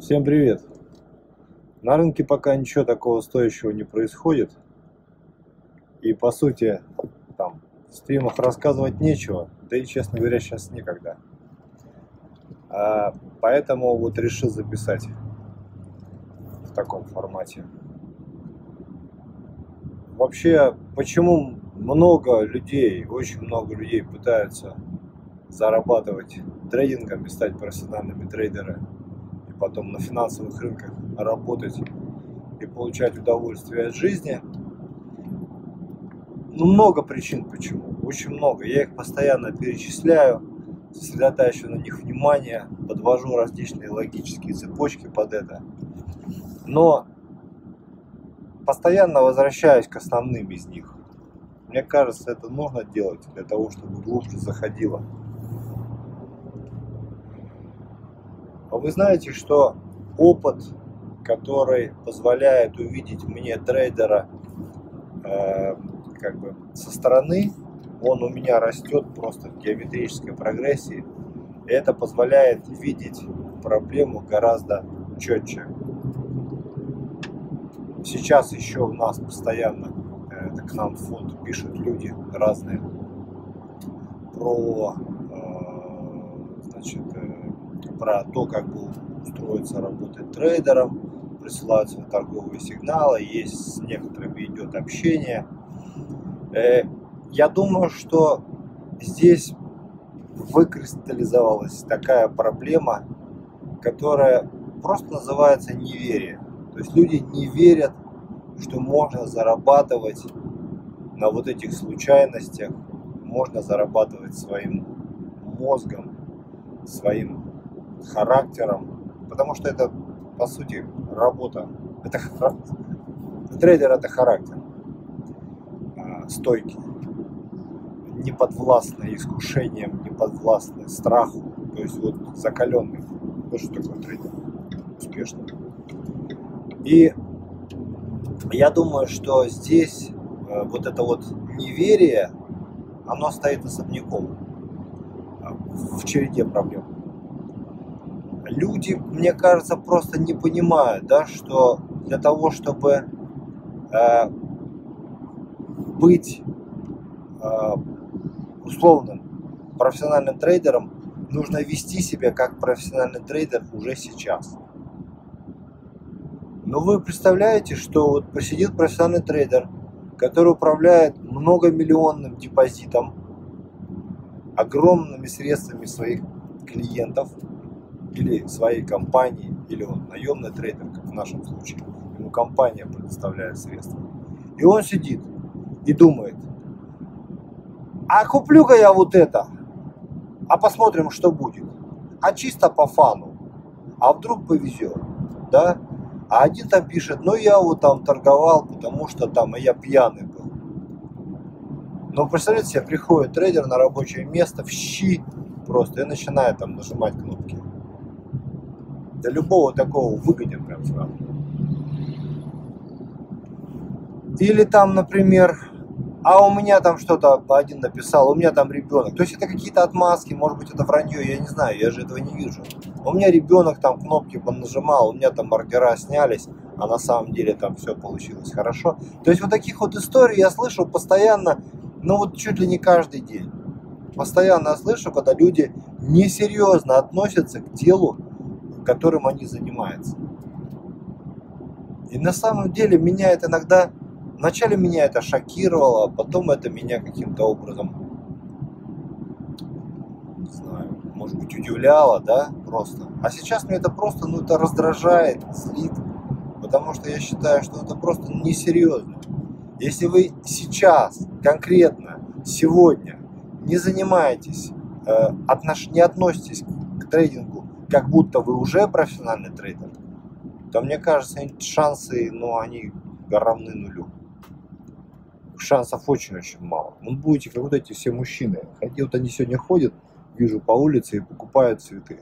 Всем привет! На рынке пока ничего такого стоящего не происходит. И по сути, там, в стримах рассказывать нечего, да и, честно говоря, сейчас некогда. А, поэтому вот решил записать в таком формате. Вообще, почему много людей, очень много людей пытаются зарабатывать трейдингом и стать профессиональными трейдерами, потом на финансовых рынках работать и получать удовольствие от жизни. Ну, много причин почему, очень много. Я их постоянно перечисляю, сосредотачиваю на них внимание, подвожу различные логические цепочки под это. Но постоянно возвращаюсь к основным из них. Мне кажется, это нужно делать для того, чтобы глубже заходило. А вы знаете, что опыт, который позволяет увидеть мне трейдера э, как бы со стороны, он у меня растет просто в геометрической прогрессии. И это позволяет видеть проблему гораздо четче. Сейчас еще у нас постоянно это к нам в фонд пишут люди разные про э, э, про то, как бы устроиться работать трейдером, присылают свои торговые сигналы, есть с некоторыми идет общение. Э, я думаю, что здесь выкристаллизовалась такая проблема, которая просто называется неверие. То есть люди не верят, что можно зарабатывать на вот этих случайностях, можно зарабатывать своим мозгом, своим характером, потому что это, по сути, работа. Это трейдер это характер, а, стойкий, не подвластный искушениям, не подвластный страху, то есть вот закаленный. Что такое трейдер успешный. И я думаю, что здесь э, вот это вот неверие, оно стоит особняком э, в череде проблем. Люди, мне кажется, просто не понимают, да, что для того, чтобы э, быть э, условным профессиональным трейдером, нужно вести себя как профессиональный трейдер уже сейчас. Но вы представляете, что вот посидит профессиональный трейдер, который управляет многомиллионным депозитом, огромными средствами своих клиентов или своей компании, или он наемный трейдер, как в нашем случае. Ему компания предоставляет средства. И он сидит и думает, а куплю-ка я вот это, а посмотрим, что будет. А чисто по фану. А вдруг повезет, да? А один там пишет, ну я вот там торговал, потому что там я пьяный был. Но представляете себе, приходит трейдер на рабочее место в щи просто и начинает там нажимать кнопки. Для любого такого выгоден прям сразу. Или там, например, а у меня там что-то один написал, у меня там ребенок. То есть это какие-то отмазки, может быть это вранье, я не знаю, я же этого не вижу. У меня ребенок там кнопки нажимал, у меня там ордера снялись, а на самом деле там все получилось хорошо. То есть вот таких вот историй я слышу постоянно, ну вот чуть ли не каждый день. Постоянно слышу, когда люди несерьезно относятся к делу, которым они занимаются. И на самом деле меня это иногда Вначале меня это шокировало, а потом это меня каким-то образом, не знаю, может быть, удивляло, да, просто. А сейчас мне это просто, ну, это раздражает, злит, потому что я считаю, что это просто несерьезно. Если вы сейчас, конкретно, сегодня не занимаетесь, э, отнош... не относитесь к трейдингу, как будто вы уже профессиональный трейдер, то мне кажется, шансы, ну, они равны нулю шансов очень-очень мало. Ну, будете как вот эти все мужчины. Хотя вот они сегодня ходят, вижу по улице и покупают цветы.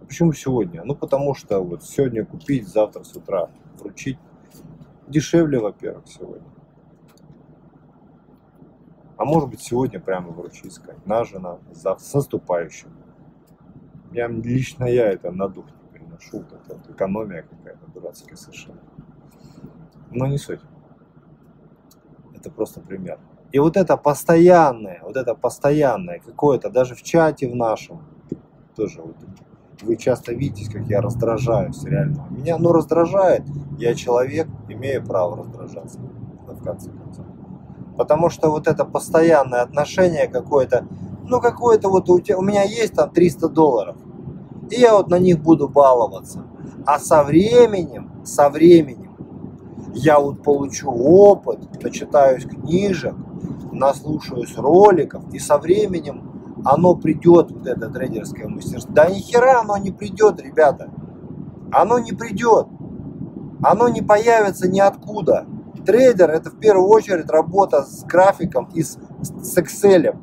А почему сегодня? Ну, потому что вот сегодня купить, завтра с утра вручить. Дешевле, во-первых, сегодня. А может быть, сегодня прямо вручить сказать. На жена, завтра, с наступающим. Я, лично я это на дух не переношу. шутка, это экономия какая-то дурацкая совершенно. Но не суть. Это просто пример. И вот это постоянное, вот это постоянное какое-то, даже в чате в нашем, тоже вот вы часто видите, как я раздражаюсь, реально. Меня оно раздражает, я человек, имею право раздражаться, в конце концов. Потому что вот это постоянное отношение какое-то, ну какое-то вот у, тебя, у меня есть там 300 долларов, и я вот на них буду баловаться. А со временем, со временем, я вот получу опыт, начитаюсь книжек, наслушаюсь роликов, и со временем оно придет, вот это трейдерское мастерство. Да ни хера оно не придет, ребята. Оно не придет. Оно не появится ниоткуда. Трейдер это в первую очередь работа с графиком и с, с Excel.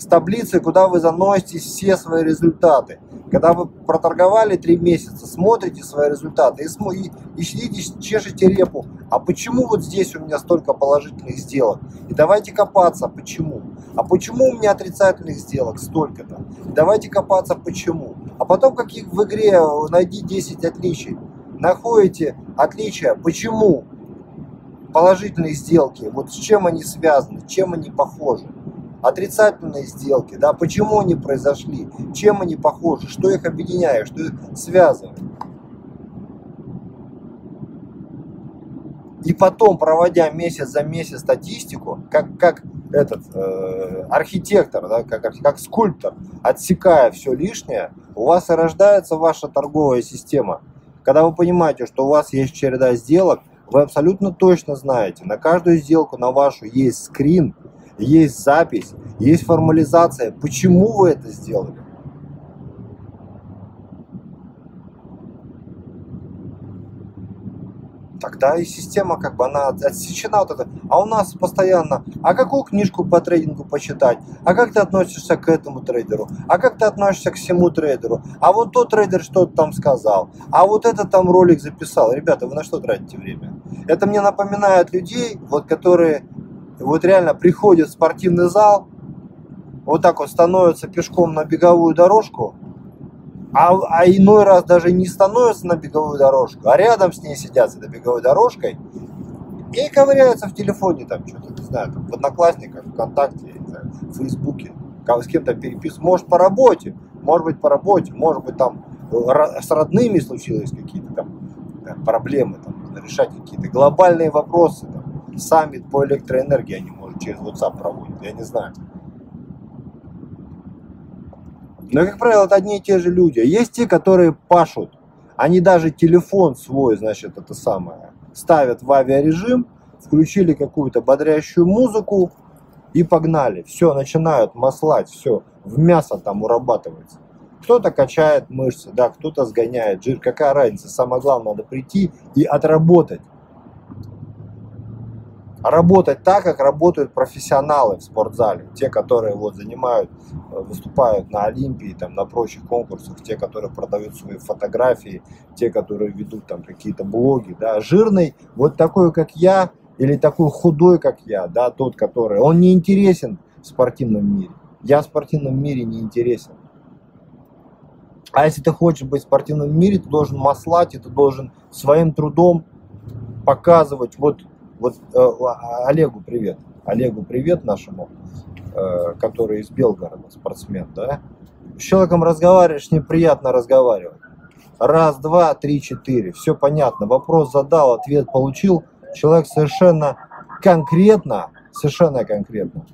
С таблицей, куда вы заносите все свои результаты. Когда вы проторговали три месяца, смотрите свои результаты и, и, и сидите, чешете репу. А почему вот здесь у меня столько положительных сделок? И давайте копаться, почему? А почему у меня отрицательных сделок столько-то? Давайте копаться, почему? А потом, каких в игре, найди 10 отличий. Находите отличия, почему положительные сделки, вот с чем они связаны, чем они похожи отрицательные сделки, да, почему они произошли, чем они похожи, что их объединяет, что их связывает. И потом, проводя месяц за месяц статистику, как, как этот э, архитектор, да, как, как скульптор, отсекая все лишнее, у вас и рождается ваша торговая система. Когда вы понимаете, что у вас есть череда сделок, вы абсолютно точно знаете, на каждую сделку, на вашу есть скрин, есть запись, есть формализация. Почему вы это сделали? Тогда и система как бы она отсечена вот это. А у нас постоянно, а какую книжку по трейдингу почитать? А как ты относишься к этому трейдеру? А как ты относишься к всему трейдеру? А вот тот трейдер что-то там сказал. А вот этот там ролик записал. Ребята, вы на что тратите время? Это мне напоминает людей, вот которые вот реально приходит в спортивный зал, вот так вот становится пешком на беговую дорожку, а, а иной раз даже не становятся на беговую дорожку, а рядом с ней сидят за беговой дорожкой и ковыряются в телефоне, там что-то, не знаю, там, в Одноклассниках, ВКонтакте, знаю, в Фейсбуке, с кем-то переписываются, может по работе, может быть по работе, может быть там с родными случились какие-то там проблемы, там, решать какие-то глобальные вопросы, там, саммит по электроэнергии они, может, через WhatsApp проводят, я не знаю. Но, как правило, это одни и те же люди. Есть те, которые пашут. Они даже телефон свой, значит, это самое, ставят в авиарежим, включили какую-то бодрящую музыку и погнали. Все, начинают маслать, все, в мясо там урабатывается. Кто-то качает мышцы, да, кто-то сгоняет жир. Какая разница? Самое главное, надо прийти и отработать работать так, как работают профессионалы в спортзале. Те, которые вот занимают, э, выступают на Олимпии, там, на прочих конкурсах, те, которые продают свои фотографии, те, которые ведут там какие-то блоги, да, жирный, вот такой, как я, или такой худой, как я, да, тот, который, он не интересен в спортивном мире. Я в спортивном мире не интересен. А если ты хочешь быть в спортивном мире, ты должен маслать, и ты должен своим трудом показывать, вот вот э, Олегу привет. Олегу привет нашему, э, который из Белгорода, спортсмен, да? С человеком разговариваешь, неприятно разговаривать. Раз, два, три, четыре. Все понятно. Вопрос задал, ответ получил. Человек совершенно конкретно, совершенно конкретно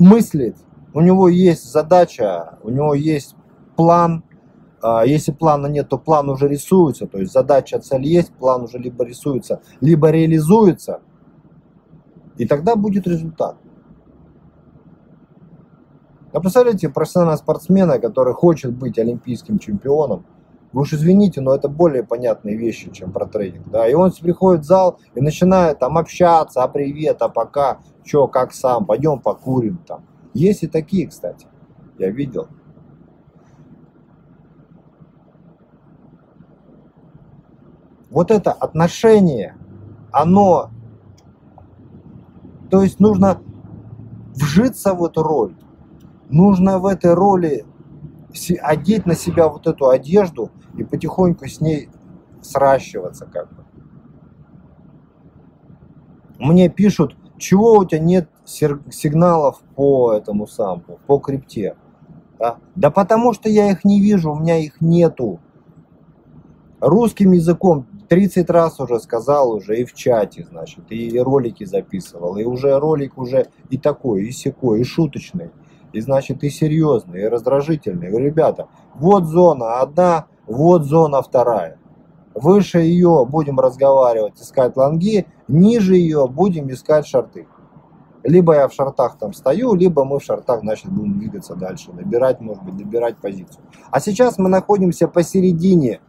мыслит. У него есть задача, у него есть план, если плана нет, то план уже рисуется, то есть задача, цель есть, план уже либо рисуется, либо реализуется, и тогда будет результат. А представляете, профессионального спортсмена, который хочет быть олимпийским чемпионом, вы уж извините, но это более понятные вещи, чем про трейдинг. Да? И он приходит в зал и начинает там общаться, а привет, а пока, что, как сам, пойдем покурим там. Есть и такие, кстати, я видел. Вот это отношение, оно, то есть нужно вжиться в эту роль, нужно в этой роли одеть на себя вот эту одежду и потихоньку с ней сращиваться как бы. Мне пишут, чего у тебя нет сигналов по этому самому, по крипте. Да? да потому что я их не вижу, у меня их нету. Русским языком 30 раз уже сказал уже и в чате, значит, и ролики записывал, и уже ролик уже и такой, и секой, и шуточный, и значит и серьезный, и раздражительный. говорю, ребята, вот зона одна, вот зона вторая. Выше ее будем разговаривать, искать лонги, ниже ее будем искать шарты. Либо я в шартах там стою, либо мы в шартах, значит, будем двигаться дальше, набирать, может быть, добирать позицию. А сейчас мы находимся посередине.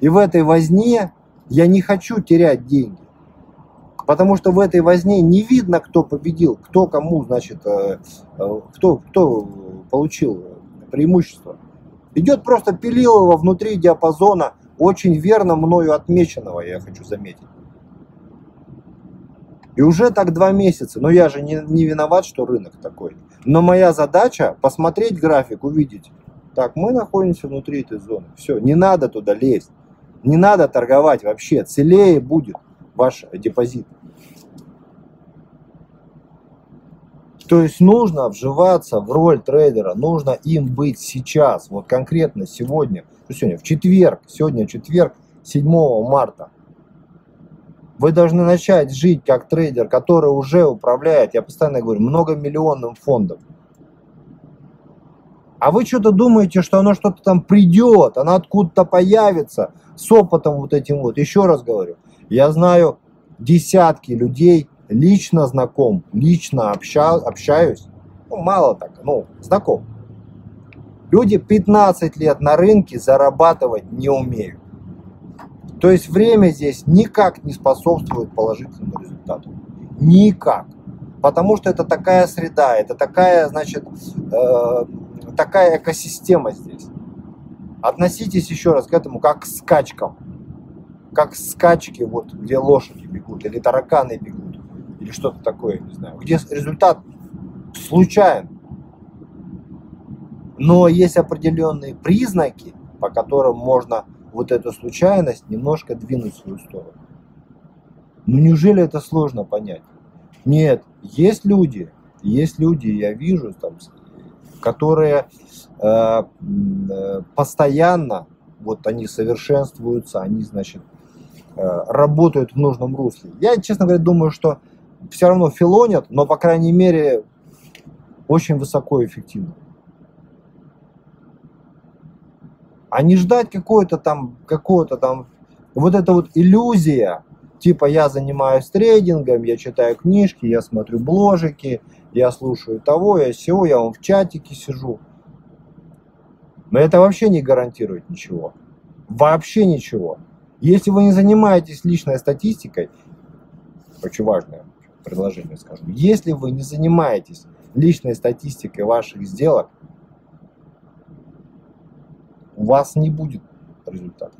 И в этой возне я не хочу терять деньги. Потому что в этой возне не видно, кто победил, кто кому, значит, э, э, кто, кто получил преимущество. Идет просто пилилово внутри диапазона, очень верно мною отмеченного, я хочу заметить. И уже так два месяца. Но я же не, не виноват, что рынок такой. Но моя задача посмотреть график, увидеть. Так, мы находимся внутри этой зоны. Все, не надо туда лезть. Не надо торговать вообще. Целее будет ваш депозит. То есть нужно вживаться в роль трейдера, нужно им быть сейчас, вот конкретно сегодня, что сегодня, в четверг, сегодня четверг, 7 марта. Вы должны начать жить как трейдер, который уже управляет, я постоянно говорю, многомиллионным фондом. А вы что-то думаете, что оно что-то там придет, оно откуда-то появится с опытом вот этим вот. Еще раз говорю, я знаю десятки людей, лично знаком, лично обща, общаюсь, ну, мало так, ну, знаком. Люди 15 лет на рынке зарабатывать не умеют. То есть время здесь никак не способствует положительному результату. Никак. Потому что это такая среда, это такая, значит, э, такая экосистема здесь. Относитесь еще раз к этому как к скачкам. Как скачки, вот, где лошади бегут, или тараканы бегут, или что-то такое, не знаю. Где результат случайен. Но есть определенные признаки, по которым можно вот эту случайность немножко двинуть в свою сторону. Ну неужели это сложно понять? Нет, есть люди, есть люди, я вижу, там, которые э, постоянно, вот они совершенствуются, они, значит, э, работают в нужном русле. Я, честно говоря, думаю, что все равно филонят, но, по крайней мере, очень высоко эффективно. а не ждать какой-то там, какого-то там, вот эта вот иллюзия, типа я занимаюсь трейдингом, я читаю книжки, я смотрю бложики, я слушаю того, я всего, я вам в чатике сижу. Но это вообще не гарантирует ничего. Вообще ничего. Если вы не занимаетесь личной статистикой, очень важное предложение скажу, если вы не занимаетесь личной статистикой ваших сделок, у вас не будет результата.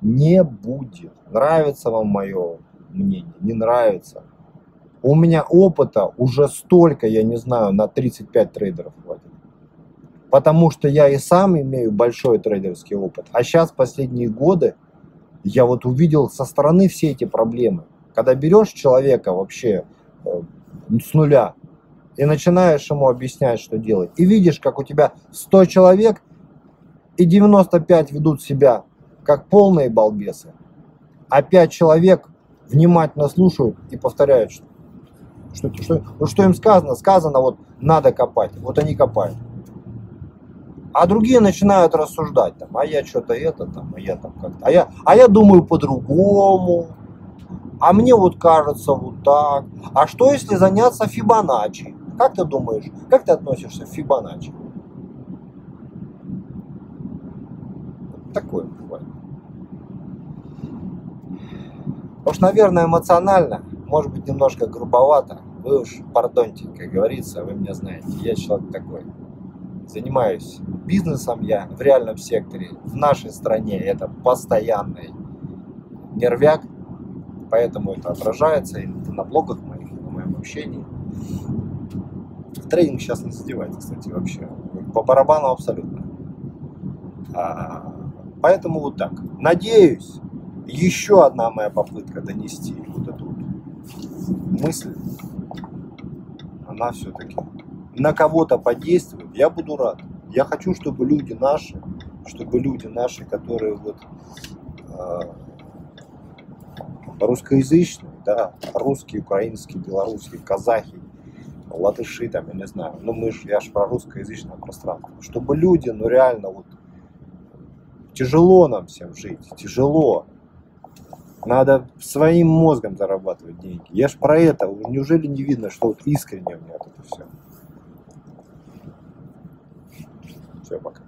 Не будет. Нравится вам мое мнение, не нравится. У меня опыта уже столько, я не знаю, на 35 трейдеров хватит. Потому что я и сам имею большой трейдерский опыт. А сейчас, последние годы, я вот увидел со стороны все эти проблемы. Когда берешь человека вообще э, с нуля и начинаешь ему объяснять, что делать, и видишь, как у тебя 100 человек и 95 ведут себя как полные балбесы, а 5 человек внимательно слушают и повторяют, что, что, что, ну, что им сказано, сказано, вот надо копать, вот они копают. А другие начинают рассуждать, там, а я что-то это, там, а я там как-то, а я, а я думаю по-другому, а мне вот кажется вот так. А что если заняться Фибоначчи? Как ты думаешь, как ты относишься к Фибоначчи? такое Уж, наверное, эмоционально, может быть, немножко грубовато. Вы уж, пардоньте, как говорится, вы меня знаете. Я человек такой. Занимаюсь бизнесом я в реальном секторе. В нашей стране это постоянный нервяк. Поэтому это отражается и на блогах моих, на моем общении. В тренинг сейчас не задевайте, кстати, вообще. По барабану абсолютно. А, поэтому вот так. Надеюсь, еще одна моя попытка донести вот эту вот мысль, она все-таки на кого-то подействует, я буду рад. Я хочу, чтобы люди наши, чтобы люди наши, которые вот э, русскоязычные, да, русские, украинские, белорусские, казахи, латыши, там, я не знаю, ну мы же, я же про русскоязычное пространство, чтобы люди, ну реально вот, тяжело нам всем жить, тяжело, надо своим мозгом зарабатывать деньги. Я ж про это. Неужели не видно, что вот искренне у меня это все? Все, пока.